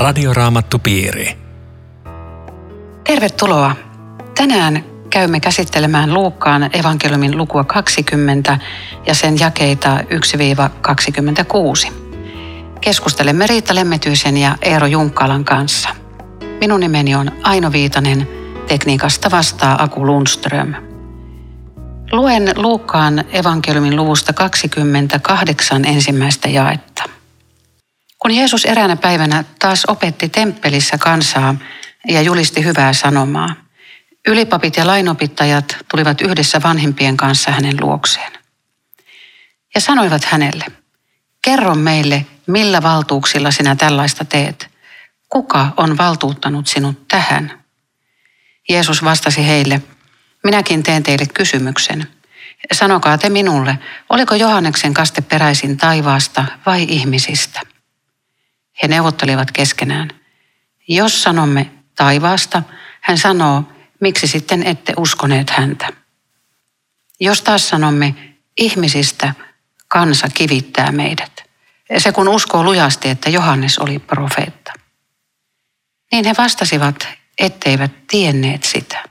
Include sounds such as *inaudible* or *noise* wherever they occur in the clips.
Radioraamattupiiri. Tervetuloa. Tänään käymme käsittelemään Luukkaan evankeliumin lukua 20 ja sen jakeita 1-26. Keskustelemme Riitta Lemmetyisen ja Eero Junkkalan kanssa. Minun nimeni on Aino Viitanen, tekniikasta vastaa Aku Lundström. Luen Luukkaan evankeliumin luvusta 28 ensimmäistä jaetta. Kun Jeesus eräänä päivänä taas opetti temppelissä kansaa ja julisti hyvää sanomaa, ylipapit ja lainopittajat tulivat yhdessä vanhempien kanssa hänen luokseen. Ja sanoivat hänelle, kerro meille, millä valtuuksilla sinä tällaista teet. Kuka on valtuuttanut sinut tähän? Jeesus vastasi heille, minäkin teen teille kysymyksen. Sanokaa te minulle, oliko Johanneksen kaste peräisin taivaasta vai ihmisistä? He neuvottelivat keskenään. Jos sanomme taivaasta, hän sanoo, miksi sitten ette uskoneet häntä? Jos taas sanomme ihmisistä, kansa kivittää meidät. Se kun uskoo lujasti, että Johannes oli profeetta. Niin he vastasivat, etteivät tienneet sitä.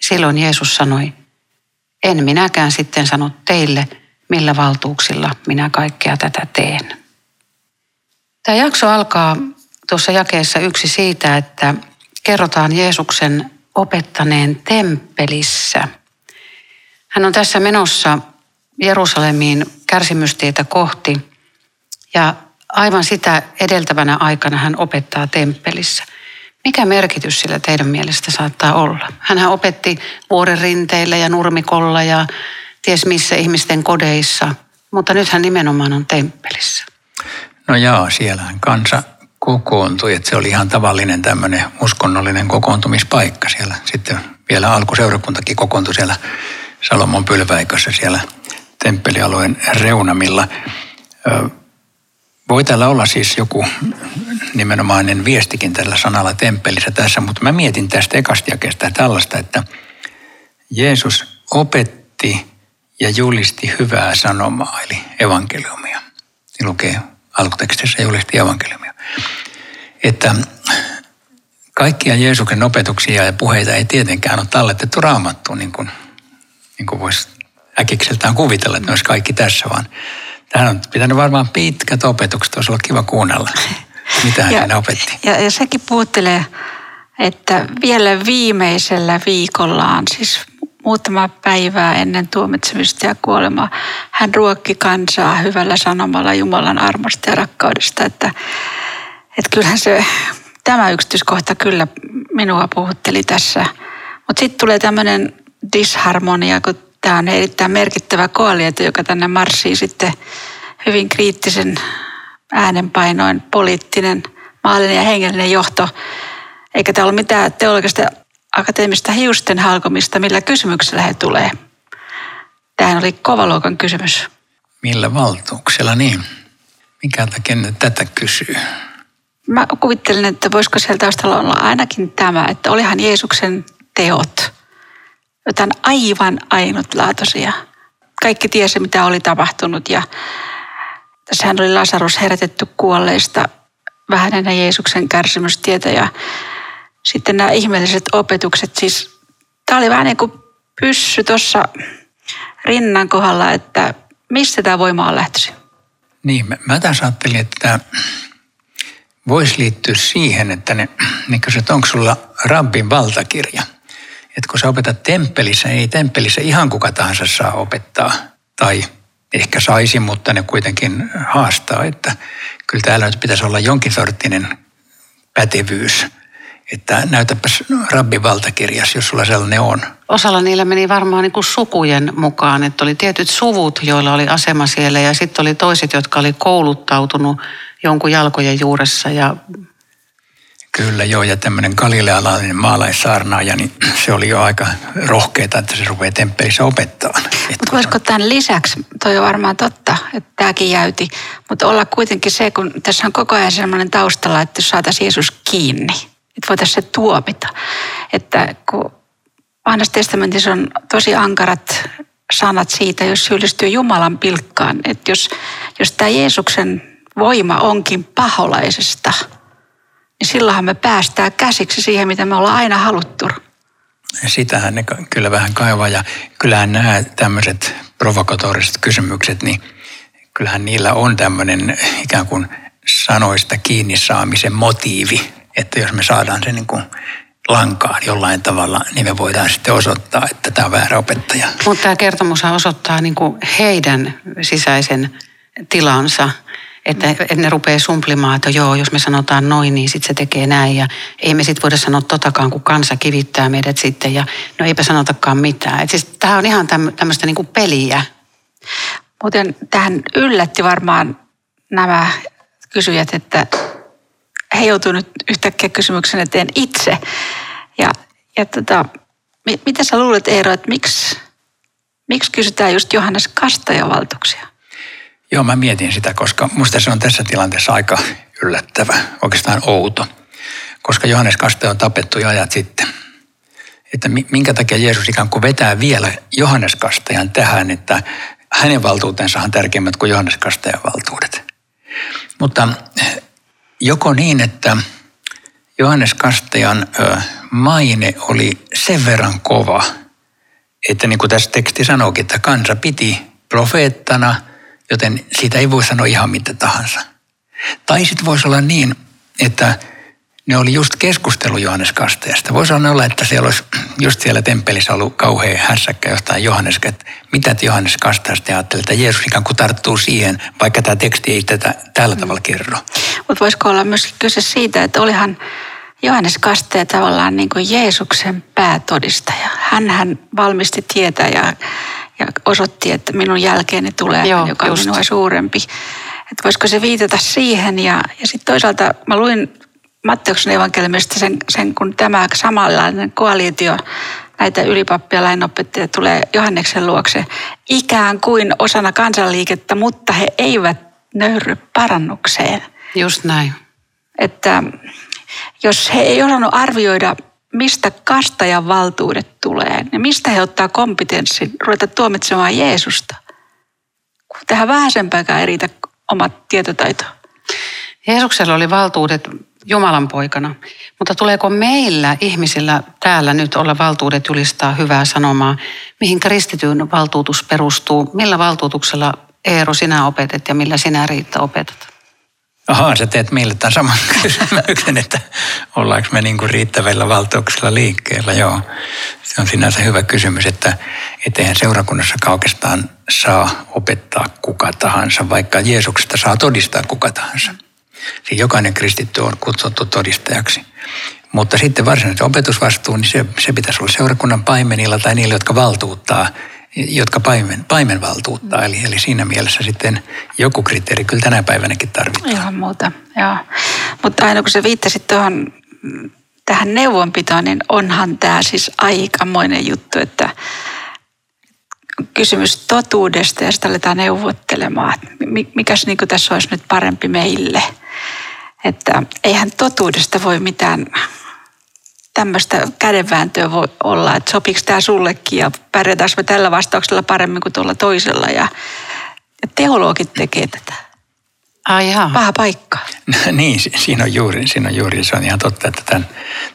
Silloin Jeesus sanoi, en minäkään sitten sano teille, millä valtuuksilla minä kaikkea tätä teen. Tämä jakso alkaa tuossa jakeessa yksi siitä, että kerrotaan Jeesuksen opettaneen temppelissä. Hän on tässä menossa Jerusalemiin kärsimystietä kohti ja aivan sitä edeltävänä aikana hän opettaa temppelissä. Mikä merkitys sillä teidän mielestä saattaa olla? Hän opetti vuoren rinteillä ja nurmikolla ja ties missä ihmisten kodeissa, mutta nyt hän nimenomaan on temppelissä. No joo, siellähän kansa kokoontui, että se oli ihan tavallinen tämmöinen uskonnollinen kokoontumispaikka siellä. Sitten vielä alkuseurakuntakin kokoontui siellä Salomon pylväikössä siellä temppelialueen reunamilla. Voi täällä olla siis joku nimenomainen viestikin tällä sanalla temppelissä tässä, mutta mä mietin tästä ekasta jakeesta tällaista, että Jeesus opetti ja julisti hyvää sanomaa, eli evankeliumia. Se lukee alkutekstissä julisti evankeliumia. Että kaikkia Jeesuksen opetuksia ja puheita ei tietenkään ole talletettu raamattuun, niin kuin, niin kuin voisi äkikseltään kuvitella, että ne olisi kaikki tässä, vaan tähän on pitänyt varmaan pitkät opetukset, olisi ollut kiva kuunnella, mitä hän ja, opetti. Ja, ja sekin puuttelee, että vielä viimeisellä viikollaan, siis muutama päivää ennen tuomitsemista ja kuolemaa, hän ruokki kansaa hyvällä sanomalla Jumalan armosta ja rakkaudesta. Että, että kyllähän se, tämä yksityiskohta kyllä minua puhutteli tässä. Mutta sitten tulee tämmöinen disharmonia, kun tämä on erittäin merkittävä koalioito, joka tänne marssii sitten hyvin kriittisen äänenpainoin poliittinen, maallinen ja hengellinen johto. Eikä täällä ole mitään teologista akateemista hiusten halkomista, millä kysymyksellä he tulee. Tämähän oli kovaluokan kysymys. Millä valtuuksella niin? Mikä takia ne tätä kysyy? Mä kuvittelen, että voisiko siellä taustalla olla ainakin tämä, että olihan Jeesuksen teot jotain aivan ainutlaatuisia. Kaikki tiesi, mitä oli tapahtunut ja tässähän oli Lasarus herätetty kuolleista vähän ennen Jeesuksen kärsimystietä ja sitten nämä ihmeelliset opetukset. Siis tämä oli vähän niin kuin pyssy tuossa rinnan kohdalla, että mistä tämä voima on lähtöisin? Niin, mä, mä tässä ajattelin, että voisi liittyä siihen, että ne, ne että onko sulla rabbin valtakirja. Että kun sä opetat temppelissä, ei temppelissä ihan kuka tahansa saa opettaa. Tai ehkä saisi, mutta ne kuitenkin haastaa, että kyllä täällä nyt pitäisi olla jonkin sorttinen pätevyys – että näytäpäs rabbin valtakirjas, jos sulla sellainen on. Osalla niillä meni varmaan niin kuin sukujen mukaan, että oli tietyt suvut, joilla oli asema siellä ja sitten oli toiset, jotka oli kouluttautunut jonkun jalkojen juuressa ja Kyllä joo, ja tämmöinen galilealainen maalaissaarnaaja, niin se oli jo aika rohkeeta, että se rupeaa temppelissä opettaa. Mutta voisiko tämän lisäksi, toi on varmaan totta, että tämäkin jäyti, mutta olla kuitenkin se, kun tässä on koko ajan sellainen taustalla, että jos saataisiin Jeesus kiinni – että voitaisiin se tuomita. Että kun vanhassa testamentissa on tosi ankarat sanat siitä, jos syyllistyy Jumalan pilkkaan. Että jos, jos tämä Jeesuksen voima onkin paholaisesta, niin silloinhan me päästään käsiksi siihen, mitä me ollaan aina haluttu. Sitähän ne kyllä vähän kaivaa ja kyllähän nämä tämmöiset provokatoriset kysymykset, niin kyllähän niillä on tämmöinen ikään kuin sanoista kiinni saamisen motiivi, että jos me saadaan se niin kuin lankaan jollain tavalla, niin me voidaan sitten osoittaa, että tämä on väärä opettaja. Mutta tämä kertomus osoittaa niin kuin heidän sisäisen tilansa, että, että ne rupeaa sumplimaan, että joo, jos me sanotaan noin, niin sitten se tekee näin. Ja ei me sitten voida sanoa totakaan, kun kansa kivittää meidät sitten. Ja no eipä sanotakaan mitään. Et siis tämä on ihan tämmöistä niin kuin peliä. Muuten tähän yllätti varmaan nämä kysyjät, että he joutuivat nyt yhtäkkiä kysymyksen eteen itse. Ja, ja tota, mitä sä luulet Eero, että miksi, miksi kysytään just Johannes Kastajavaltuksia? Joo, mä mietin sitä, koska musta se on tässä tilanteessa aika yllättävä, oikeastaan outo. Koska Johannes Kastaja on tapettu jo ajat sitten. Että minkä takia Jeesus ikään kuin vetää vielä Johannes Kastajan tähän, että hänen valtuutensa on tärkeimmät kuin Johannes Kastajan valtuudet. Mutta joko niin, että Johannes Kastajan maine oli sen verran kova, että niin kuin tässä teksti sanookin, että kansa piti profeettana, joten siitä ei voi sanoa ihan mitä tahansa. Tai sitten voisi olla niin, että ne oli just keskustelu Johannes Kastajasta. Voisi olla, että siellä olisi just siellä temppelissä ollut kauhean hässäkkä jostain Johannes, että mitä te Johannes Kastajasta ajattelee, että Jeesus ikään kuin tarttuu siihen, vaikka tämä teksti ei tätä tällä tavalla kerro. Mutta voisiko olla myös kyse siitä, että olihan Johannes Kastaja tavallaan niin kuin Jeesuksen päätodistaja. hän valmisti tietä ja, ja osoitti, että minun jälkeeni tulee, Joo, joka on minua suurempi. Että voisiko se viitata siihen ja, ja sitten toisaalta mä luin Matteuksen evankeliumista sen, sen, kun tämä samanlainen koalitio näitä ylipappia lainopettajia tulee Johanneksen luokse ikään kuin osana kansanliikettä, mutta he eivät nöyry parannukseen. Just näin. Että jos he ei osannut arvioida, mistä kastajan valtuudet tulee, niin mistä he ottaa kompetenssin ruveta tuomitsemaan Jeesusta? Kun tähän vähäisempääkään ei riitä omat tietotaito. Jeesuksella oli valtuudet Jumalan poikana. Mutta tuleeko meillä ihmisillä täällä nyt olla valtuudet julistaa hyvää sanomaa, mihin kristityn valtuutus perustuu? Millä valtuutuksella Eero sinä opetet ja millä sinä Riitta opetat? Ahaa, sä teet meille tämän saman *laughs* kysymyksen, että ollaanko me niin kuin riittävillä valtuuksilla liikkeellä. Joo, se on sinänsä hyvä kysymys, että eihän seurakunnassa oikeastaan saa opettaa kuka tahansa, vaikka Jeesuksesta saa todistaa kuka tahansa. Siis jokainen kristitty on kutsuttu todistajaksi. Mutta sitten varsinainen opetusvastuu, niin se, se pitäisi olla seurakunnan paimenilla tai niillä, jotka valtuuttaa, jotka paimen, paimen valtuuttaa. Eli, eli siinä mielessä sitten joku kriteeri kyllä tänä päivänäkin tarvitaan. Ihan muuta, joo. Mutta aina kun se viittasit tuohon tähän neuvonpitoon, niin onhan tämä siis aikamoinen juttu, että kysymys totuudesta ja sitä aletaan neuvottelemaan. Mikäs niin tässä olisi nyt parempi meille? Että eihän totuudesta voi mitään tämmöistä kädenvääntöä voi olla, että sopiiko tämä sullekin ja pärjätäänkö me tällä vastauksella paremmin kuin tuolla toisella. Ja, ja teologit tekee tätä. Ai jaa. Paha paikka. *laughs* niin, siinä on, juuri, siinä on juuri, se on ihan totta, että tämän,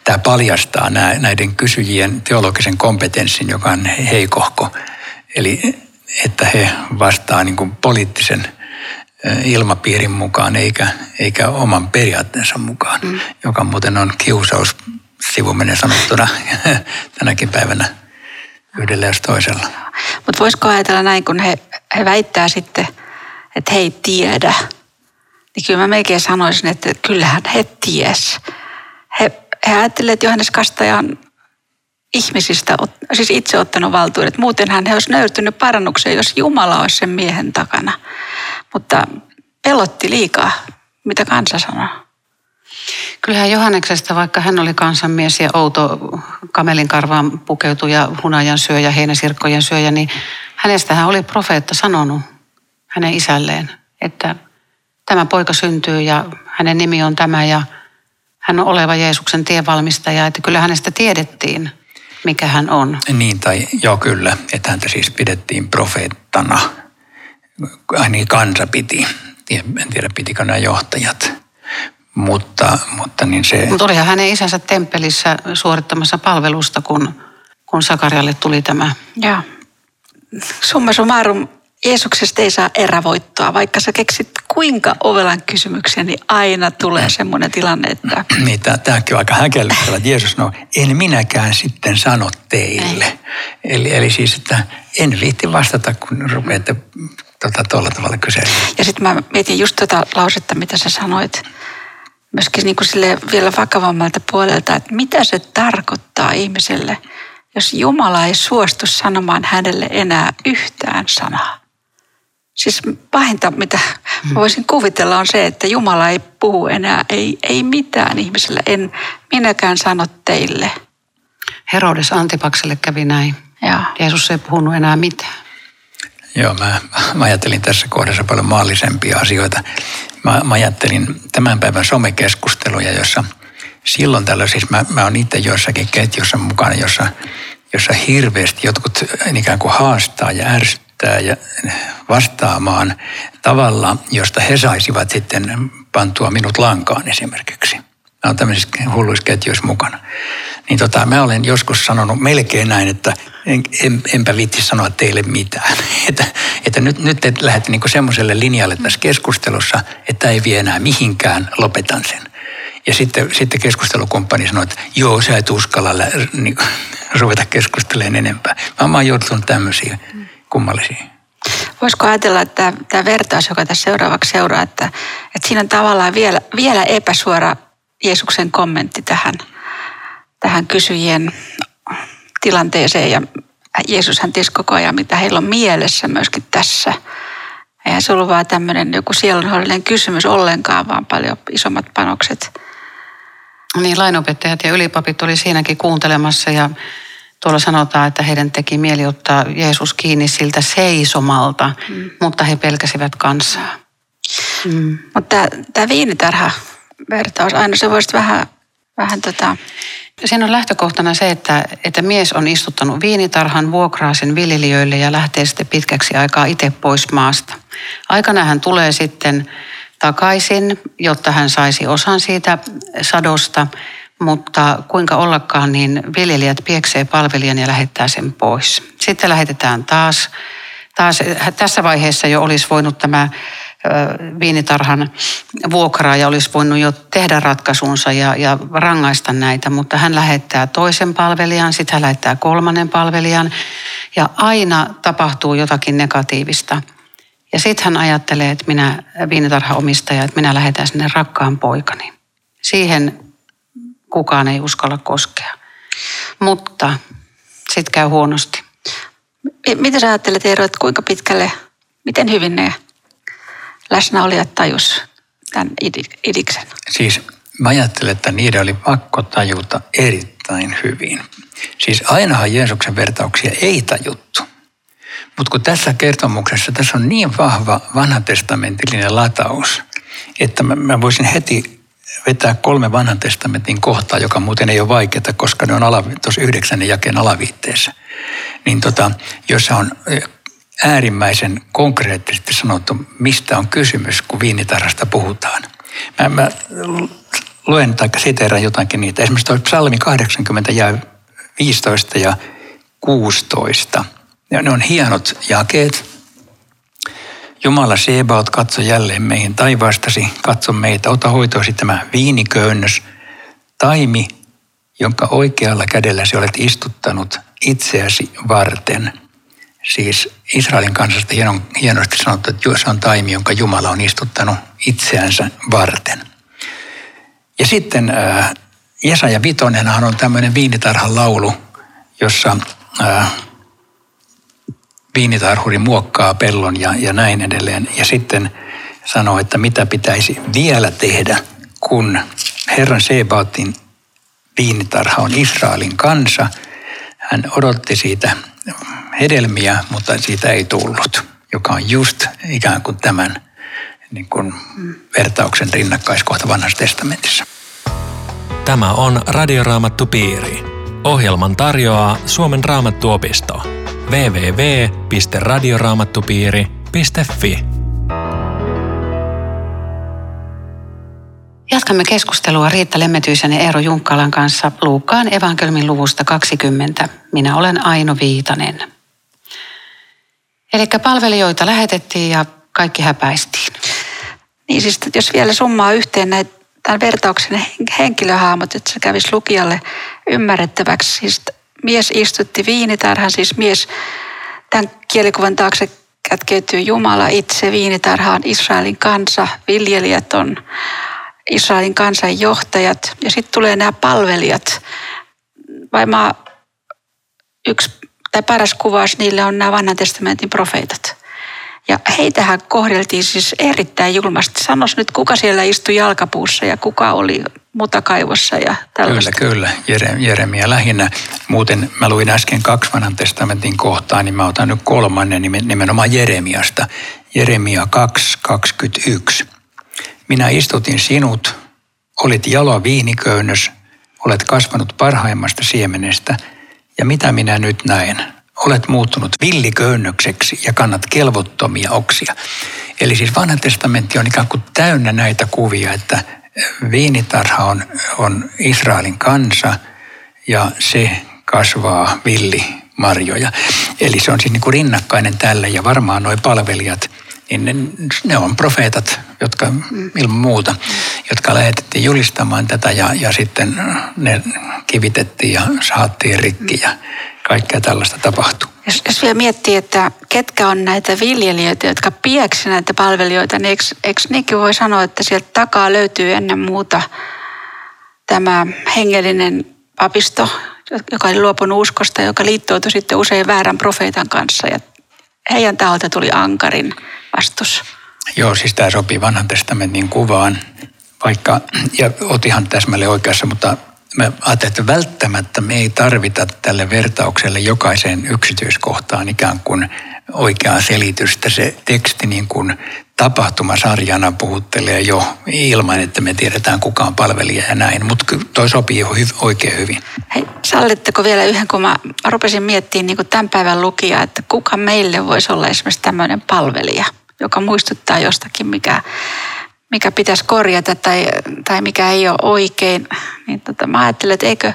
tämä paljastaa näiden kysyjien teologisen kompetenssin, joka on heikohko. Eli että he vastaa niin kuin poliittisen ilmapiirin mukaan eikä, eikä oman periaatteensa mukaan, mm. joka muuten on kiusaus sivuminen sanottuna *laughs* tänäkin päivänä yhdellä jos toisella. Mutta voisiko ajatella näin, kun he, he väittää sitten, että he ei tiedä, niin kyllä mä melkein sanoisin, että kyllähän he ties. He, he ajattelevat, että Johannes Kastaja on ihmisistä, siis itse ottanut valtuudet. Muutenhan he olisi nöyrtynyt parannukseen, jos Jumala olisi sen miehen takana. Mutta pelotti liikaa, mitä kansa sanoo. Kyllähän Johanneksesta, vaikka hän oli kansanmies ja outo kamelin karvaan pukeutuja, hunajan syöjä, heinäsirkkojen syöjä, niin hänestä hän oli profeetta sanonut hänen isälleen, että tämä poika syntyy ja hänen nimi on tämä ja hän on oleva Jeesuksen tienvalmistaja, että kyllä hänestä tiedettiin mikä hän on. Niin, tai joo kyllä, että häntä siis pidettiin profeettana. Niin kansa piti. En tiedä, pitikö nämä johtajat. Mutta, mutta niin se... Mutta olihan hänen isänsä temppelissä suorittamassa palvelusta, kun, kun Sakarialle tuli tämä. Ja summa summarum, Jeesuksesta ei saa erävoittoa, vaikka sä keksit kuinka ovelan kysymyksen, niin aina tulee semmoinen tilanne, että... *clears throat* Niin, tämäkin on aika häkellyttävä, että Jeesus no, en minäkään sitten sano teille. Eli, eli siis, että en viitti vastata, kun rupeatte tuota, tuolla tavalla kyselemään. Ja sitten mä mietin just tuota lausetta, mitä sä sanoit, myöskin niin kuin sille vielä vakavammalta puolelta, että mitä se tarkoittaa ihmiselle, jos Jumala ei suostu sanomaan hänelle enää yhtään sanaa. Siis pahinta, mitä hmm. voisin kuvitella, on se, että Jumala ei puhu enää, ei, ei mitään ihmiselle. En minäkään sano teille. Herodes Antipakselle kävi näin. Ja. Jeesus ei puhunut enää mitään. Joo, mä, mä ajattelin tässä kohdassa paljon maallisempia asioita. Mä, mä ajattelin tämän päivän somekeskusteluja, jossa silloin tällä, siis mä, mä oon itse joissakin ketjussa mukana, jossa, jossa hirveästi jotkut ikään kuin haastaa ja ärsyttää ja vastaamaan tavalla, josta he saisivat sitten pantua minut lankaan esimerkiksi. Mä oon tämmöisissä hulluissa ketjuissa mukana. Niin tota, mä olen joskus sanonut melkein näin, että en, en, enpä viitti sanoa teille mitään. *laughs* että, että nyt, nyt te lähdette niin semmoiselle linjalle tässä keskustelussa, että ei vie enää mihinkään, lopetan sen. Ja sitten, sitten keskustelukumppani sanoi, että joo, sä et uskalla lä, niin, *laughs* ruveta keskustelemaan enempää. Mä, mä oon joutunut tämmöisiä kummallisia. Voisiko ajatella, että tämä vertaus, joka tässä seuraavaksi seuraa, että, että siinä on tavallaan vielä, vielä epäsuora Jeesuksen kommentti tähän, tähän kysyjien tilanteeseen ja Jeesus hän tiesi koko ajan, mitä heillä on mielessä myöskin tässä. Eihän se ollut vaan tämmöinen joku sielunhoidollinen kysymys ollenkaan, vaan paljon isommat panokset. Niin, lainopettajat ja ylipapit oli siinäkin kuuntelemassa ja tuolla sanotaan, että heidän teki mieli ottaa Jeesus kiinni siltä seisomalta, mm. mutta he pelkäsivät kansaa. Mm. Mutta tämä viinitarha vertaus, aina se voisi vähän, vähän tota, Siinä on lähtökohtana se, että, että mies on istuttanut viinitarhan, vuokraa sen viljelijöille ja lähtee sitten pitkäksi aikaa itse pois maasta. Aikana hän tulee sitten takaisin, jotta hän saisi osan siitä sadosta, mutta kuinka ollakaan, niin viljelijät pieksee palvelijan ja lähettää sen pois. Sitten lähetetään taas. taas tässä vaiheessa jo olisi voinut tämä viinitarhan vuokraaja olisi voinut jo tehdä ratkaisunsa ja, ja rangaista näitä, mutta hän lähettää toisen palvelijan, sitten hän lähettää kolmannen palvelijan ja aina tapahtuu jotakin negatiivista. Ja sitten hän ajattelee, että minä viinitarhaomistaja, että minä lähetän sinne rakkaan poikani. Siihen kukaan ei uskalla koskea. Mutta sitten käy huonosti. Mitä sä ajattelet Eero, että kuinka pitkälle, miten hyvin ne läsnäolijat tajus tämän idiksen? Siis mä ajattelen, että niiden oli pakko tajuta erittäin hyvin. Siis ainahan Jeesuksen vertauksia ei tajuttu. Mutta kun tässä kertomuksessa tässä on niin vahva vanhatestamentillinen lataus, että mä, mä voisin heti vetää kolme vanhan testamentin kohtaa, joka muuten ei ole vaikeaa, koska ne on tuossa yhdeksännen jakeen alaviitteessä. Niin tota, jossa on äärimmäisen konkreettisesti sanottu, mistä on kysymys, kun viinitarhasta puhutaan. Mä, mä luen tai siteeraan jotakin niitä. Esimerkiksi tuo psalmi 80 ja 15 ja 16. Ja ne on hienot jakeet. Jumala Sebaot, katso jälleen meihin taivaastasi, katso meitä, ota hoitoisi tämä viiniköynnös, taimi, jonka oikealla kädelläsi olet istuttanut itseäsi varten – Siis Israelin kansasta hienon, hienosti sanottu, että se on taimi, jonka Jumala on istuttanut itseänsä varten. Ja sitten äh, Jesaja Vitonenhan on tämmöinen viinitarhan laulu, jossa äh, viinitarhuri muokkaa pellon ja, ja näin edelleen. Ja sitten sanoo, että mitä pitäisi vielä tehdä, kun Herran Sebaotin viinitarha on Israelin kansa. Hän odotti siitä hedelmiä, mutta siitä ei tullut, joka on just ikään kuin tämän niin kuin vertauksen rinnakkaiskohta vanhassa testamentissa. Tämä on Radioraamattu Piiri. Ohjelman tarjoaa Suomen raamattuopisto. www.radioraamattupiiri.fi Jatkamme keskustelua Riitta Lemmetyisen ja Eero Junkkalan kanssa Luukkaan evankelmin luvusta 20. Minä olen Aino Viitanen. Eli palvelijoita lähetettiin ja kaikki häpäistiin. Niin siis jos vielä summaa yhteen näitä tämän vertauksen henkilöhaamot, että se kävisi lukijalle ymmärrettäväksi. Siis mies istutti viinitarhan, siis mies tämän kielikuvan taakse kätkeytyy Jumala itse, viinitarhaan Israelin kansa, viljelijät on Israelin kansan johtajat ja sitten tulee nämä palvelijat. Vaima yksi tai paras kuvaus niille on nämä vanhan testamentin profeetat. Ja heitähän kohdeltiin siis erittäin julmasti. Sanois nyt, kuka siellä istui jalkapuussa ja kuka oli mutakaivossa ja tällaista. Kyllä, kyllä. Jeremia lähinnä. Muuten mä luin äsken kaksi vanhan testamentin kohtaa, niin mä otan nyt kolmannen nimenomaan Jeremiasta. Jeremia 2.21. Minä istutin sinut, olit jalo viiniköynnös, olet kasvanut parhaimmasta siemenestä, ja mitä minä nyt näen? Olet muuttunut villiköynnökseksi ja kannat kelvottomia oksia. Eli siis vanha testamentti on ikään kuin täynnä näitä kuvia, että viinitarha on, on Israelin kansa ja se kasvaa villimarjoja. Eli se on siis niin kuin rinnakkainen tälle ja varmaan nuo palvelijat, niin ne, ne on profeetat, jotka ilman muuta, jotka lähetettiin julistamaan tätä ja, ja sitten ne kivitettiin ja saattiin rikki ja kaikkea tällaista tapahtuu. Jos, jos vielä miettii, että ketkä on näitä viljelijöitä, jotka pieksi näitä palvelijoita, niin eikö, eikö niinkin voi sanoa, että sieltä takaa löytyy ennen muuta tämä hengellinen papisto, joka oli luopunut uskosta, joka liittoutui sitten usein väärän profeetan kanssa. Ja heidän taholta tuli ankarin vastus. Joo, siis tämä sopii vanhan testamentin kuvaan, vaikka, ja oot ihan täsmälleen oikeassa, mutta mä ajattelin, että välttämättä me ei tarvita tälle vertaukselle jokaiseen yksityiskohtaan ikään kuin oikeaa selitystä. Se teksti niin kuin tapahtumasarjana puhuttelee jo ilman, että me tiedetään kuka on palvelija ja näin. Mutta toi sopii jo hy- oikein hyvin. Hei, sallitteko vielä yhden, kun mä rupesin miettimään niin kuin tämän päivän lukija, että kuka meille voisi olla esimerkiksi tämmöinen palvelija, joka muistuttaa jostakin, mikä mikä pitäisi korjata tai, tai mikä ei ole oikein, niin tota, mä ajattelen, että eikö,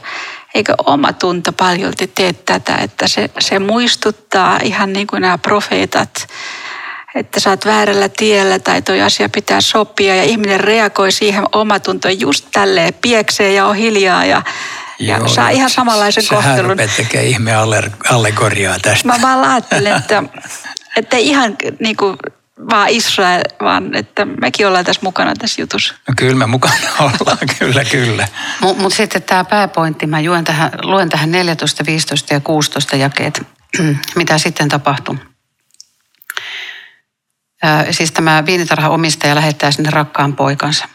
eikö oma tunto paljolti tee tätä, että se, se muistuttaa ihan niin kuin nämä profeetat, että sä oot väärällä tiellä tai toi asia pitää sopia ja ihminen reagoi siihen omatuntoon just tälleen, pieksee ja on hiljaa ja, ja Joo, saa ihan samanlaisen kohtelun. Sä tekee ihme allegoriaa tästä. Mä vaan ajattelen, että, että ihan niin kuin vaan Israel, vaan että mekin ollaan tässä mukana tässä jutussa. No kyllä me mukana *laughs* ollaan, kyllä, kyllä. Mutta mut sitten tämä pääpointti, mä luen tähän, luen tähän 14, 15 ja 16 jakeet, *clears throat* mitä sitten tapahtuu. Siis tämä viinitarha omistaja lähettää sinne rakkaan poikansa.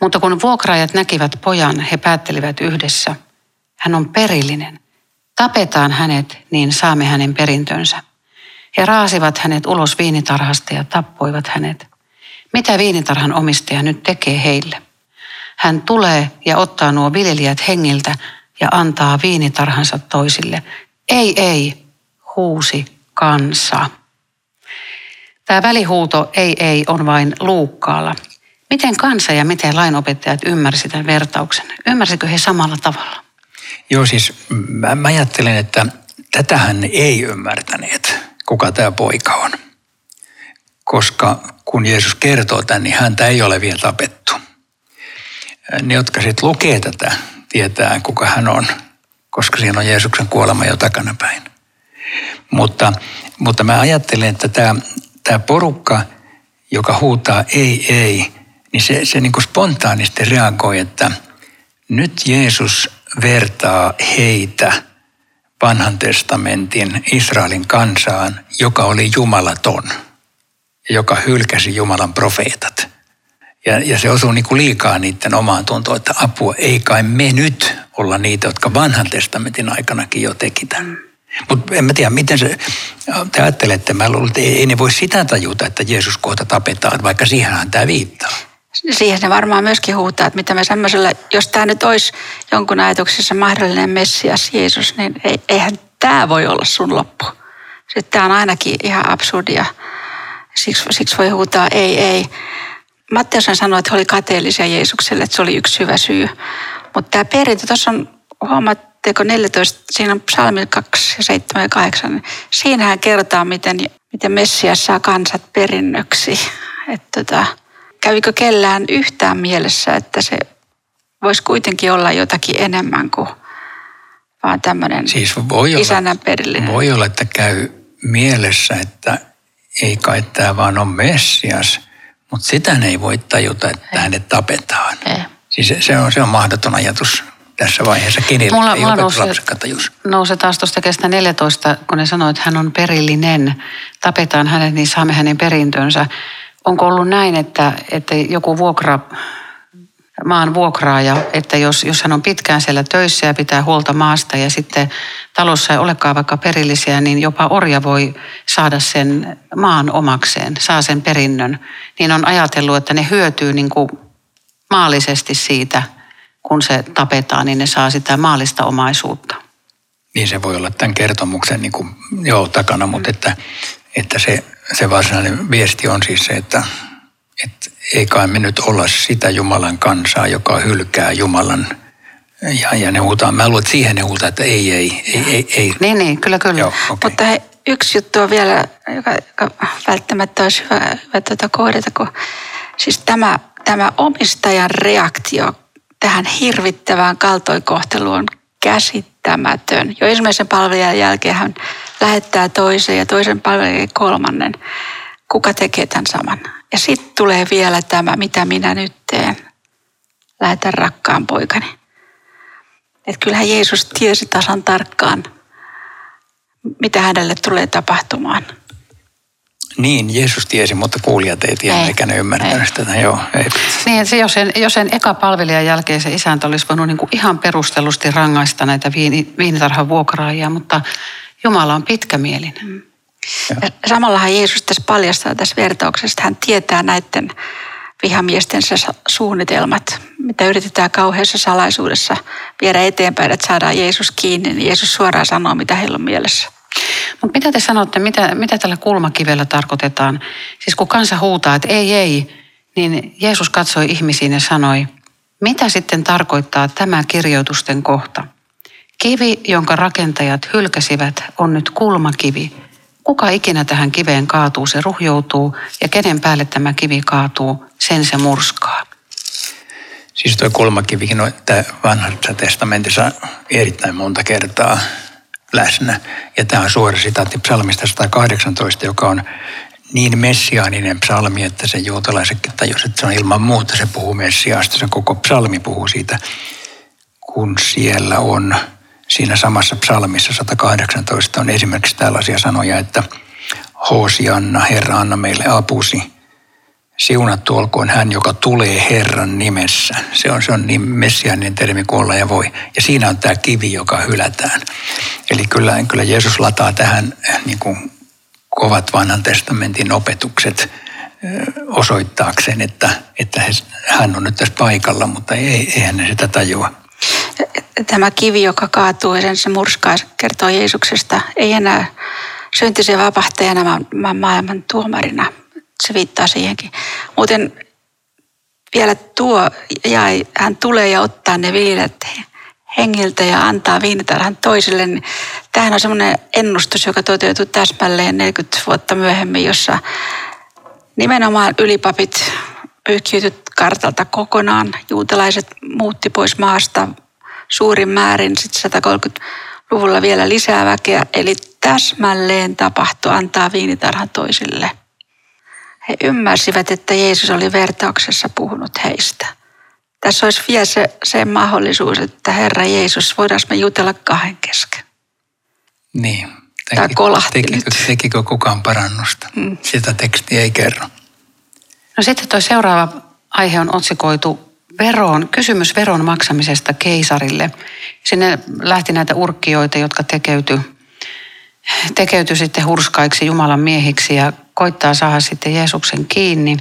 Mutta kun vuokraajat näkivät pojan, he päättelivät yhdessä, hän on perillinen. Tapetaan hänet, niin saamme hänen perintönsä. He raasivat hänet ulos viinitarhasta ja tappoivat hänet. Mitä viinitarhan omistaja nyt tekee heille? Hän tulee ja ottaa nuo viljelijät hengiltä ja antaa viinitarhansa toisille. Ei, ei, huusi kansa. Tämä välihuuto ei, ei on vain luukkaalla. Miten kansa ja miten lainopettajat ymmärsivät tämän vertauksen? Ymmärsikö he samalla tavalla? Joo, siis mä, mä ajattelen, että tätähän ei ymmärtäneet kuka tämä poika on. Koska kun Jeesus kertoo tämän, niin häntä ei ole vielä tapettu. Ne, jotka sitten lukee tätä, tietää kuka hän on, koska siinä on Jeesuksen kuolema jo takanapäin. Mutta, mutta mä ajattelen, että tämä, tämä porukka, joka huutaa ei, ei, niin se, se niin kuin spontaanisti reagoi, että nyt Jeesus vertaa heitä – vanhan testamentin Israelin kansaan, joka oli jumalaton joka hylkäsi Jumalan profeetat. Ja, ja se osuu niin kuin liikaa niiden omaan tuntoon, että apua, ei kai me nyt olla niitä, jotka vanhan testamentin aikanakin jo teki tämän. Mutta en mä tiedä, miten se, te ajattelette, mä luulen, että ei, ei ne voi sitä tajuta, että Jeesus kohta tapetaan, vaikka siihenhän tämä viittaa. Siihen ne varmaan myöskin huutaa, että mitä me semmoiselle, jos tämä nyt olisi jonkun ajatuksessa mahdollinen Messias Jeesus, niin eihän tämä voi olla sun loppu. Sitten tämä on ainakin ihan absurdia. Siksi, siksi voi huutaa ei, ei. Matteus sanoi, että he oli kateellisia Jeesukselle, että se oli yksi hyvä syy. Mutta tämä perintö, tuossa on, huomaatteko 14, siinä on psalmi 2 ja 7 ja 8, niin siinähän kertaa, miten, miten Messias saa kansat perinnöksi. *laughs* Että tota, kävikö kellään yhtään mielessä, että se voisi kuitenkin olla jotakin enemmän kuin vaan tämmöinen siis voi isännän olla, perillinen. Voi olla, että käy mielessä, että ei kai tämä vaan ole Messias, mutta sitä ei voi tajuta, että ei. hänet tapetaan. Ei. Siis se on, se on mahdoton ajatus tässä vaiheessa. Kenellä mulla, ei mulla nousi, nousi taas tuosta kestä 14, kun ne sanoivat, että hän on perillinen. Tapetaan hänet, niin saamme hänen perintönsä. Onko ollut näin, että, että joku vuokra maan vuokraaja, että jos, jos hän on pitkään siellä töissä ja pitää huolta maasta ja sitten talossa ei olekaan vaikka perillisiä, niin jopa orja voi saada sen maan omakseen, saa sen perinnön. Niin on ajatellut, että ne hyötyy niin kuin maallisesti siitä, kun se tapetaan, niin ne saa sitä maallista omaisuutta. Niin se voi olla tämän kertomuksen niin kuin, joo, takana, mutta että, että se, se varsinainen viesti on siis se, että että ei kai me nyt olla sitä Jumalan kansaa, joka hylkää Jumalan ja, ja ne huutaa. Mä luulen, että siihen ne huutaa, että ei, ei, ei, ei. ei. Niin, niin, kyllä, kyllä. Joo, okay. Mutta he, yksi juttu on vielä, joka, joka välttämättä olisi hyvä, hyvä tuota kohdata, kun siis tämä, tämä omistajan reaktio tähän hirvittävään kaltoinkohteluun on käsittämätön. Jo ensimmäisen palvelijan jälkeen hän lähettää toisen ja toisen palvelijan kolmannen. Kuka tekee tämän saman? Ja sitten tulee vielä tämä, mitä minä nyt teen. Lähetä rakkaan poikani. Että kyllähän Jeesus tiesi tasan tarkkaan, mitä hänelle tulee tapahtumaan. Niin, Jeesus tiesi, mutta kuulijat ei tiedä, eikä ne ymmärtänyt ei. tätä. Joo, ei. Niin, se, jos, sen, jos sen eka palvelijan jälkeen se isäntä olisi voinut niin kuin ihan perustellusti rangaista näitä viini, viinitarhan vuokraajia, mutta Jumala on pitkämielinen. Mm. Ja samallahan Jeesus tässä paljastaa tässä vertauksessa, että hän tietää näiden vihamiestensä suunnitelmat, mitä yritetään kauheassa salaisuudessa viedä eteenpäin, että saadaan Jeesus kiinni, niin Jeesus suoraan sanoo, mitä heillä on mielessä. Mutta mitä te sanotte, mitä, mitä tällä kulmakivellä tarkoitetaan? Siis kun kansa huutaa, että ei, ei, niin Jeesus katsoi ihmisiin ja sanoi, mitä sitten tarkoittaa tämä kirjoitusten kohta? Kivi, jonka rakentajat hylkäsivät, on nyt kulmakivi, Kuka ikinä tähän kiveen kaatuu, se ruhjoutuu ja kenen päälle tämä kivi kaatuu, sen se murskaa. Siis tuo kulmakivikin on vanhassa testamentissa erittäin monta kertaa läsnä. Ja tämä on suora sitaatti psalmista 118, joka on niin messiaaninen psalmi, että se juutalaisetkin tajus, että se on ilman muuta, se puhuu messiaasta. Se koko psalmi puhuu siitä, kun siellä on siinä samassa psalmissa 118 on esimerkiksi tällaisia sanoja, että Hosianna, Herra, anna meille apusi. Siunattu olkoon hän, joka tulee Herran nimessä. Se on, se on niin messiaaninen termi kuin ja voi. Ja siinä on tämä kivi, joka hylätään. Eli kyllä, kyllä Jeesus lataa tähän niin kuin kovat vanhan testamentin opetukset osoittaakseen, että, että hän on nyt tässä paikalla, mutta ei, eihän ne sitä tajua tämä kivi, joka kaatuu ja sen se murskaa, kertoo Jeesuksesta, ei enää syntisen vapahtajana, vaan maailman tuomarina. Se viittaa siihenkin. Muuten vielä tuo, ja hän tulee ja ottaa ne viilet hengiltä ja antaa viinitarhan toiselle. Niin tämähän on semmoinen ennustus, joka toteutuu täsmälleen 40 vuotta myöhemmin, jossa nimenomaan ylipapit pyyhkiytyt kartalta kokonaan. Juutalaiset muutti pois maasta suurin määrin sitten 130-luvulla vielä lisää väkeä. Eli täsmälleen tapahtui antaa viinitarhan toisille. He ymmärsivät, että Jeesus oli vertauksessa puhunut heistä. Tässä olisi vielä se, se mahdollisuus, että Herra Jeesus, voidaan me jutella kahden kesken. Niin. Teki, Tämä tekikö, tekikö kukaan parannusta? Mm. Sitä tekstiä ei kerro. No sitten tuo seuraava aihe on otsikoitu veron, kysymys veron maksamisesta keisarille. Sinne lähti näitä urkkioita, jotka tekeytyi tekeytyi sitten hurskaiksi Jumalan miehiksi ja koittaa saada sitten Jeesuksen kiinni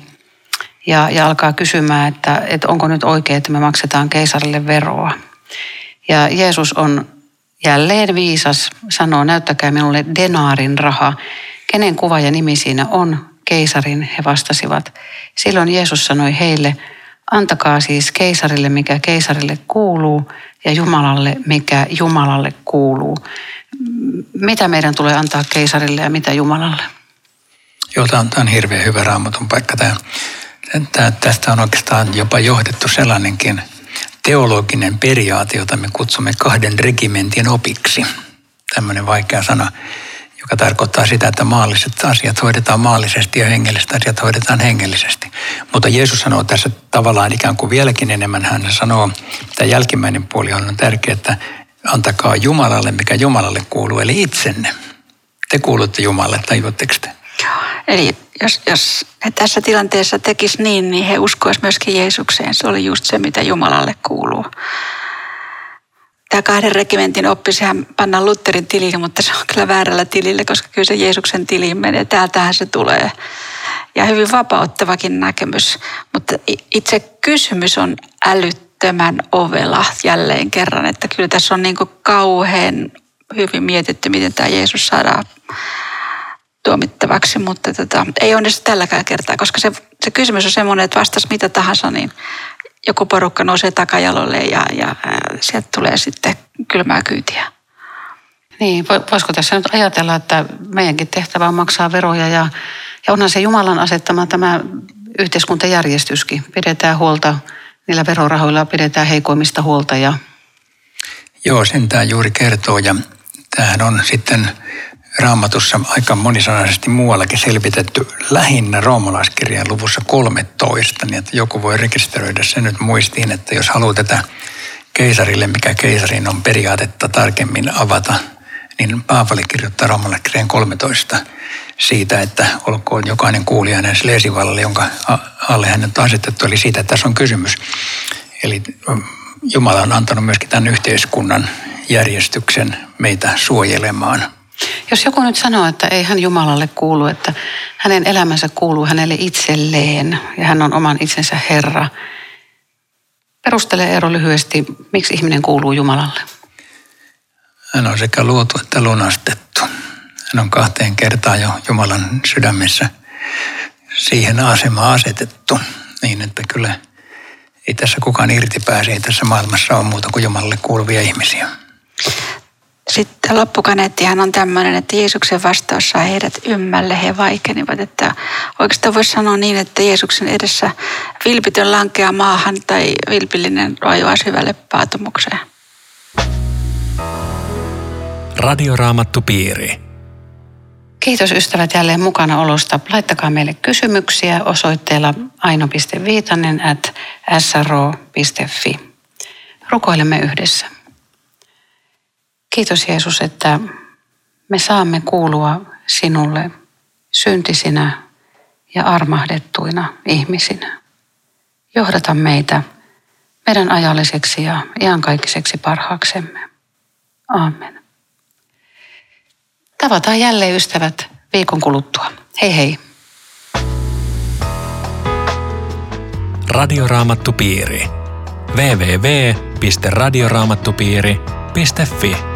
ja, ja alkaa kysymään, että, että onko nyt oikein, että me maksetaan keisarille veroa. Ja Jeesus on jälleen viisas, sanoo, näyttäkää minulle denaarin raha. Kenen kuva ja nimi siinä on? Keisarin, he vastasivat. Silloin Jeesus sanoi heille, antakaa siis keisarille, mikä keisarille kuuluu, ja Jumalalle, mikä Jumalalle kuuluu. Mitä meidän tulee antaa keisarille ja mitä Jumalalle? Joo, tämä on, tämä on hirveän hyvä raamatun paikka. Tämä, tämä, tästä on oikeastaan jopa johdettu sellainenkin teologinen periaate, jota me kutsumme kahden regimentin opiksi. Tämmöinen vaikea sana, joka tarkoittaa sitä, että maalliset asiat hoidetaan maallisesti ja hengelliset asiat hoidetaan hengellisesti. Mutta Jeesus sanoo tässä tavallaan ikään kuin vieläkin enemmän. Hän sanoo, että jälkimmäinen puoli on tärkeää, että antakaa Jumalalle, mikä Jumalalle kuuluu, eli itsenne. Te kuulutte Jumalalle, tajuatteko te? Eli jos, jos he tässä tilanteessa tekis niin, niin he uskoisivat myöskin Jeesukseen. Se oli just se, mitä Jumalalle kuuluu. Tämä kahden regimentin oppi, sehän pannaan Lutherin tiliin, mutta se on kyllä väärällä tilille, koska kyllä se Jeesuksen tiliin menee. Täältähän se tulee. Ja hyvin vapauttavakin näkemys. Mutta itse kysymys on älyttömän ovela jälleen kerran. Että kyllä tässä on niin kauhean hyvin mietitty, miten tämä Jeesus saadaan tuomittavaksi, mutta tota, ei onnistu tälläkään kertaa, koska se, se kysymys on semmoinen, että vastas mitä tahansa, niin joku porukka nousee takajalolle ja, ja sieltä tulee sitten kylmää kyytiä. Niin, voisiko tässä nyt ajatella, että meidänkin tehtävä on maksaa veroja ja, ja onhan se Jumalan asettama tämä yhteiskuntajärjestyskin. Pidetään huolta niillä verorahoilla, pidetään heikoimmista huolta. Ja... Joo, sen tämä juuri kertoo ja tämähän on sitten raamatussa aika monisanaisesti muuallakin selvitetty lähinnä roomalaiskirjan luvussa 13, niin että joku voi rekisteröidä sen nyt muistiin, että jos haluaa tätä keisarille, mikä keisarin on periaatetta tarkemmin avata, niin Paavali kirjoittaa roomalaiskirjan 13 siitä, että olkoon jokainen kuulija hänen leesivallalle, jonka alle hänet on asetettu, eli siitä, että tässä on kysymys. Eli Jumala on antanut myöskin tämän yhteiskunnan järjestyksen meitä suojelemaan – jos joku nyt sanoo, että ei hän Jumalalle kuulu, että hänen elämänsä kuuluu hänelle itselleen ja hän on oman itsensä Herra. Perustele Eero lyhyesti, miksi ihminen kuuluu Jumalalle? Hän on sekä luotu että lunastettu. Hän on kahteen kertaan jo Jumalan sydämessä siihen asemaan asetettu. Niin, että kyllä ei tässä kukaan irti pääse, ei tässä maailmassa ole muuta kuin Jumalalle kuuluvia ihmisiä. Sitten loppukaneettihan on tämmöinen, että Jeesuksen vastaus saa heidät ymmälle, he vaikenivat. Että oikeastaan voisi sanoa niin, että Jeesuksen edessä vilpitön lankea maahan tai vilpillinen vajoaa syvälle paatumukseen. Radioraamattu piiri. Kiitos ystävät jälleen mukana olosta. Laittakaa meille kysymyksiä osoitteella aino.viitanen at sro.fi. Rukoilemme yhdessä. Kiitos Jeesus, että me saamme kuulua sinulle syntisinä ja armahdettuina ihmisinä. Johdata meitä meidän ajalliseksi ja iankaikkiseksi parhaaksemme. Aamen. Tavataan jälleen ystävät viikon kuluttua. Hei hei. Radioraamattupiiri. www.radioraamattupiiri.fi